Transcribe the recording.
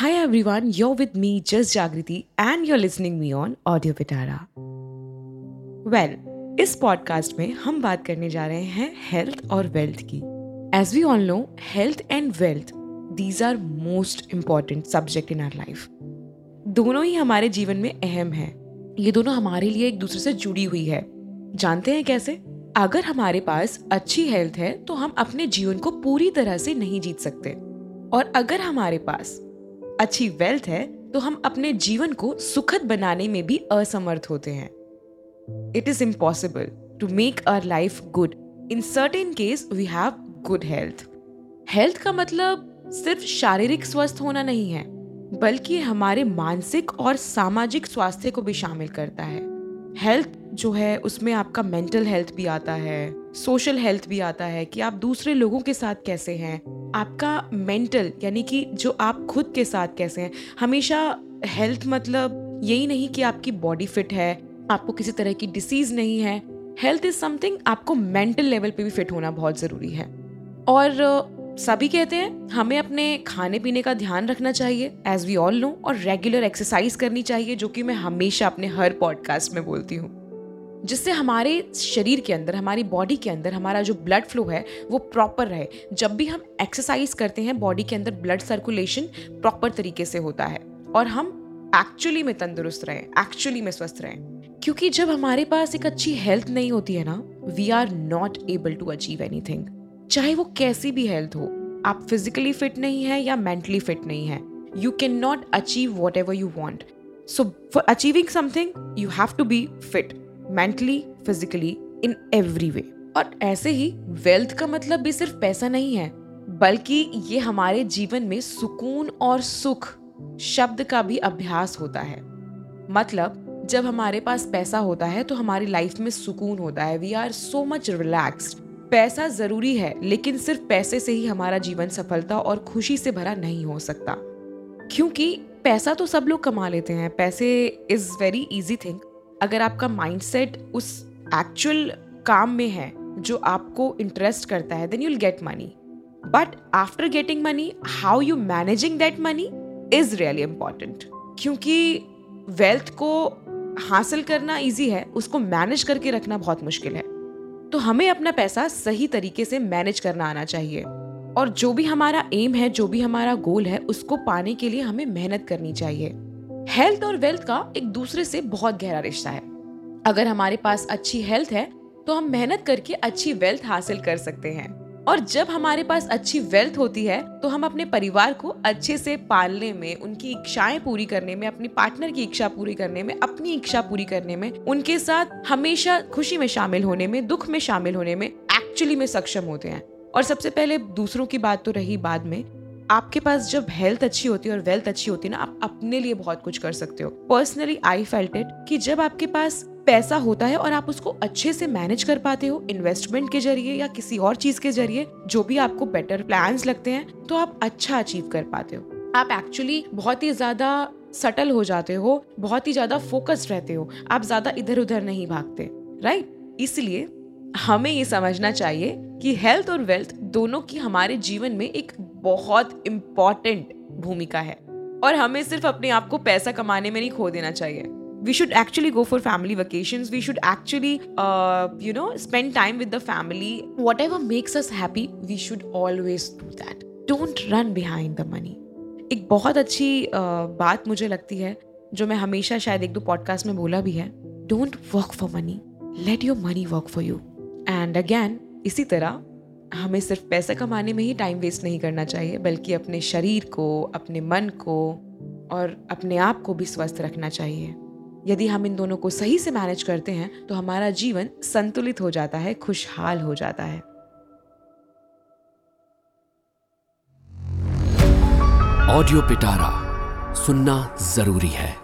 Hi everyone, you're with me, Just Jagriti, and you're listening me on Audio Pitara. Well, इस podcast में हम बात करने जा रहे हैं हेल्थ और वेल्थ की। As we all know health and wealth these are most important subject in our life दोनों ही हमारे जीवन में अहम है। ये दोनों हमारे लिए एक दूसरे से जुड़ी हुई है। जानते हैं कैसे? अगर हमारे पास अच्छी हेल्थ है तो हम अपने जीवन को पूरी तरह से नहीं जीत सकते। और अगर हमारे पास अच्छी वेल्थ है तो हम अपने जीवन को सुखद बनाने में भी असमर्थ होते हैं। It is impossible to make our life good in certain case we have good health health का मतलब सिर्फ़ शारीरिक स्वस्थ होना नहीं है, बल्कि हमारे मानसिक और सामाजिक स्वास्थ्य को भी शामिल करता है। हेल्थ जो है, उसमें आपका मेंटल हेल्थ भी आता है सोशल हेल्थ भी आता है कि आप दूसरे लोगों के साथ कैसे हैं। आपका मेंटल यानी कि जो आप खुद के साथ कैसे हैं, हमेशा हेल्थ मतलब यही नहीं कि आपकी बॉडी फिट है, आपको किसी तरह की डिसीज नहीं है। हेल्थ इज़ समथिंग आपको मेंटल लेवल पे भी फिट होना बहुत ज़रूरी है। और सभी कहते हैं, हमें अपने खाने पीने का ध्यान रखना चाहिए एज वी ऑल नो और रेगुलर एक्सरसाइज करनी चाहिए, जो कि मैं हमेशा अपने हर पॉडकास्ट में बोलती हूँ। जिससे हमारे शरीर के अंदर, हमारी बॉडी के अंदर, हमारा जो ब्लड फ्लो है, वो प्रॉपर रहे। जब भी हम एक्सरसाइज करते हैं बॉडी के अंदर ब्लड सर्कुलेशन प्रॉपर तरीके से होता है, और हम एक्चुअली में तंदुरुस्त रहें एक्चुअली में स्वस्थ रहें। क्योंकि जब हमारे पास एक अच्छी हेल्थ नहीं होती है ना we are not able to achieve anything चाहे वो कैसी भी हेल्थ हो, आप फिजिकली फिट नहीं है या मेंटली फिट नहीं है you can not achieve whatever you want so for achieving something you have to be fit mentally physically in every way और ऐसे ही वेल्थ का मतलब भी सिर्फ़ पैसा नहीं है, बल्कि ये हमारे जीवन में सुकून और सुख शब्द का भी अभ्यास होता है। मतलब जब हमारे पास पैसा होता है तो हमारी लाइफ में सुकून होता है। We are so much relaxed पैसा ज़रूरी है, लेकिन सिर्फ़ पैसे से ही हमारा जीवन सफलता और खुशी से भरा नहीं हो सकता। क्योंकि पैसा तो सब लोग कमा लेते हैं, पैसे इज़ वेरी इजी थिंग अगर आपका माइंडसेट उस एक्चुअल काम में है, जो आपको इंटरेस्ट करता है then you'll get money but after getting money how you managing that money is really important क्योंकि वेल्थ को हासिल करना इजी है, उसको मैनेज करके रखना बहुत मुश्किल है। तो हमें अपना पैसा सही तरीके से मैनेज करना आना चाहिए। और जो भी हमारा एम है, जो भी हमारा गोल है, उसको पाने के लिए हमें मेहनत करनी चाहिए। हेल्थ और वेल्थ का एक दूसरे से बहुत गहरा रिश्ता है। अगर हमारे पास अच्छी हेल्थ है तो हम मेहनत करके अच्छी वेल्थ हासिल कर सकते हैं। और जब हमारे पास अच्छी वेल्थ होती है तो हम अपने परिवार को अच्छे से पालने में, उनकी इच्छाएँ पूरी करने में, अपनी पार्टनर की इच्छा पूरी करने में, अपनी इच्छा पूरी करने में, उनके साथ हमेशा खुशी में शामिल होने में, दुख में शामिल होने में एक्चुअली में सक्षम होते हैं। और सबसे पहले दूसरों की बात तो रही बाद में, आपके पास जब हेल्थ अच्छी होती है और वेल्थ अच्छी होती है ना, आप अपने लिए बहुत कुछ कर सकते हो। पर्सनली आई फेल्ट इट कि जब आपके पास पैसा होता है और आप उसको अच्छे से मैनेज कर पाते हो इन्वेस्टमेंट के ज़रिए या किसी और चीज़ के ज़रिए, जो भी आपको बेटर प्लान लगते हैं तो आप अच्छा अचीव कर पाते हो। आप एक्चुअली बहुत ही ज़्यादा सटल हो जाते हो, बहुत ही ज़्यादा फोकस्ड रहते हो, आप ज़्यादा इधर उधर नहीं भागते राइट इसलिए हमें ये समझना चाहिए कि हेल्थ और वेल्थ दोनों की हमारे जीवन में एक बहुत इंपॉर्टेंट भूमिका है। और हमें सिर्फ़ अपने आप को पैसा कमाने में नहीं खो देना चाहिए। We should actually go for family vacation we should actually you know spend time with the family whatever makes us happy we should always do that don't run behind the money एक बहुत अच्छी uh, बात मुझे लगती है, जो मैं हमेशा शायद एक दो पॉडकास्ट में बोला भी है। Don't work for money let your money work for you and again इसी तरह हमें सिर्फ़ पैसा कमाने में ही टाइम वेस्ट नहीं करना चाहिए, बल्कि अपने शरीर को, अपने मन को और अपने आप को भी स्वस्थ रखना चाहिए। यदि हम इन दोनों को सही से मैनेज करते हैं तो हमारा जीवन संतुलित हो जाता है, खुशहाल हो जाता है। ऑडियो पिटारा सुनना ज़रूरी है।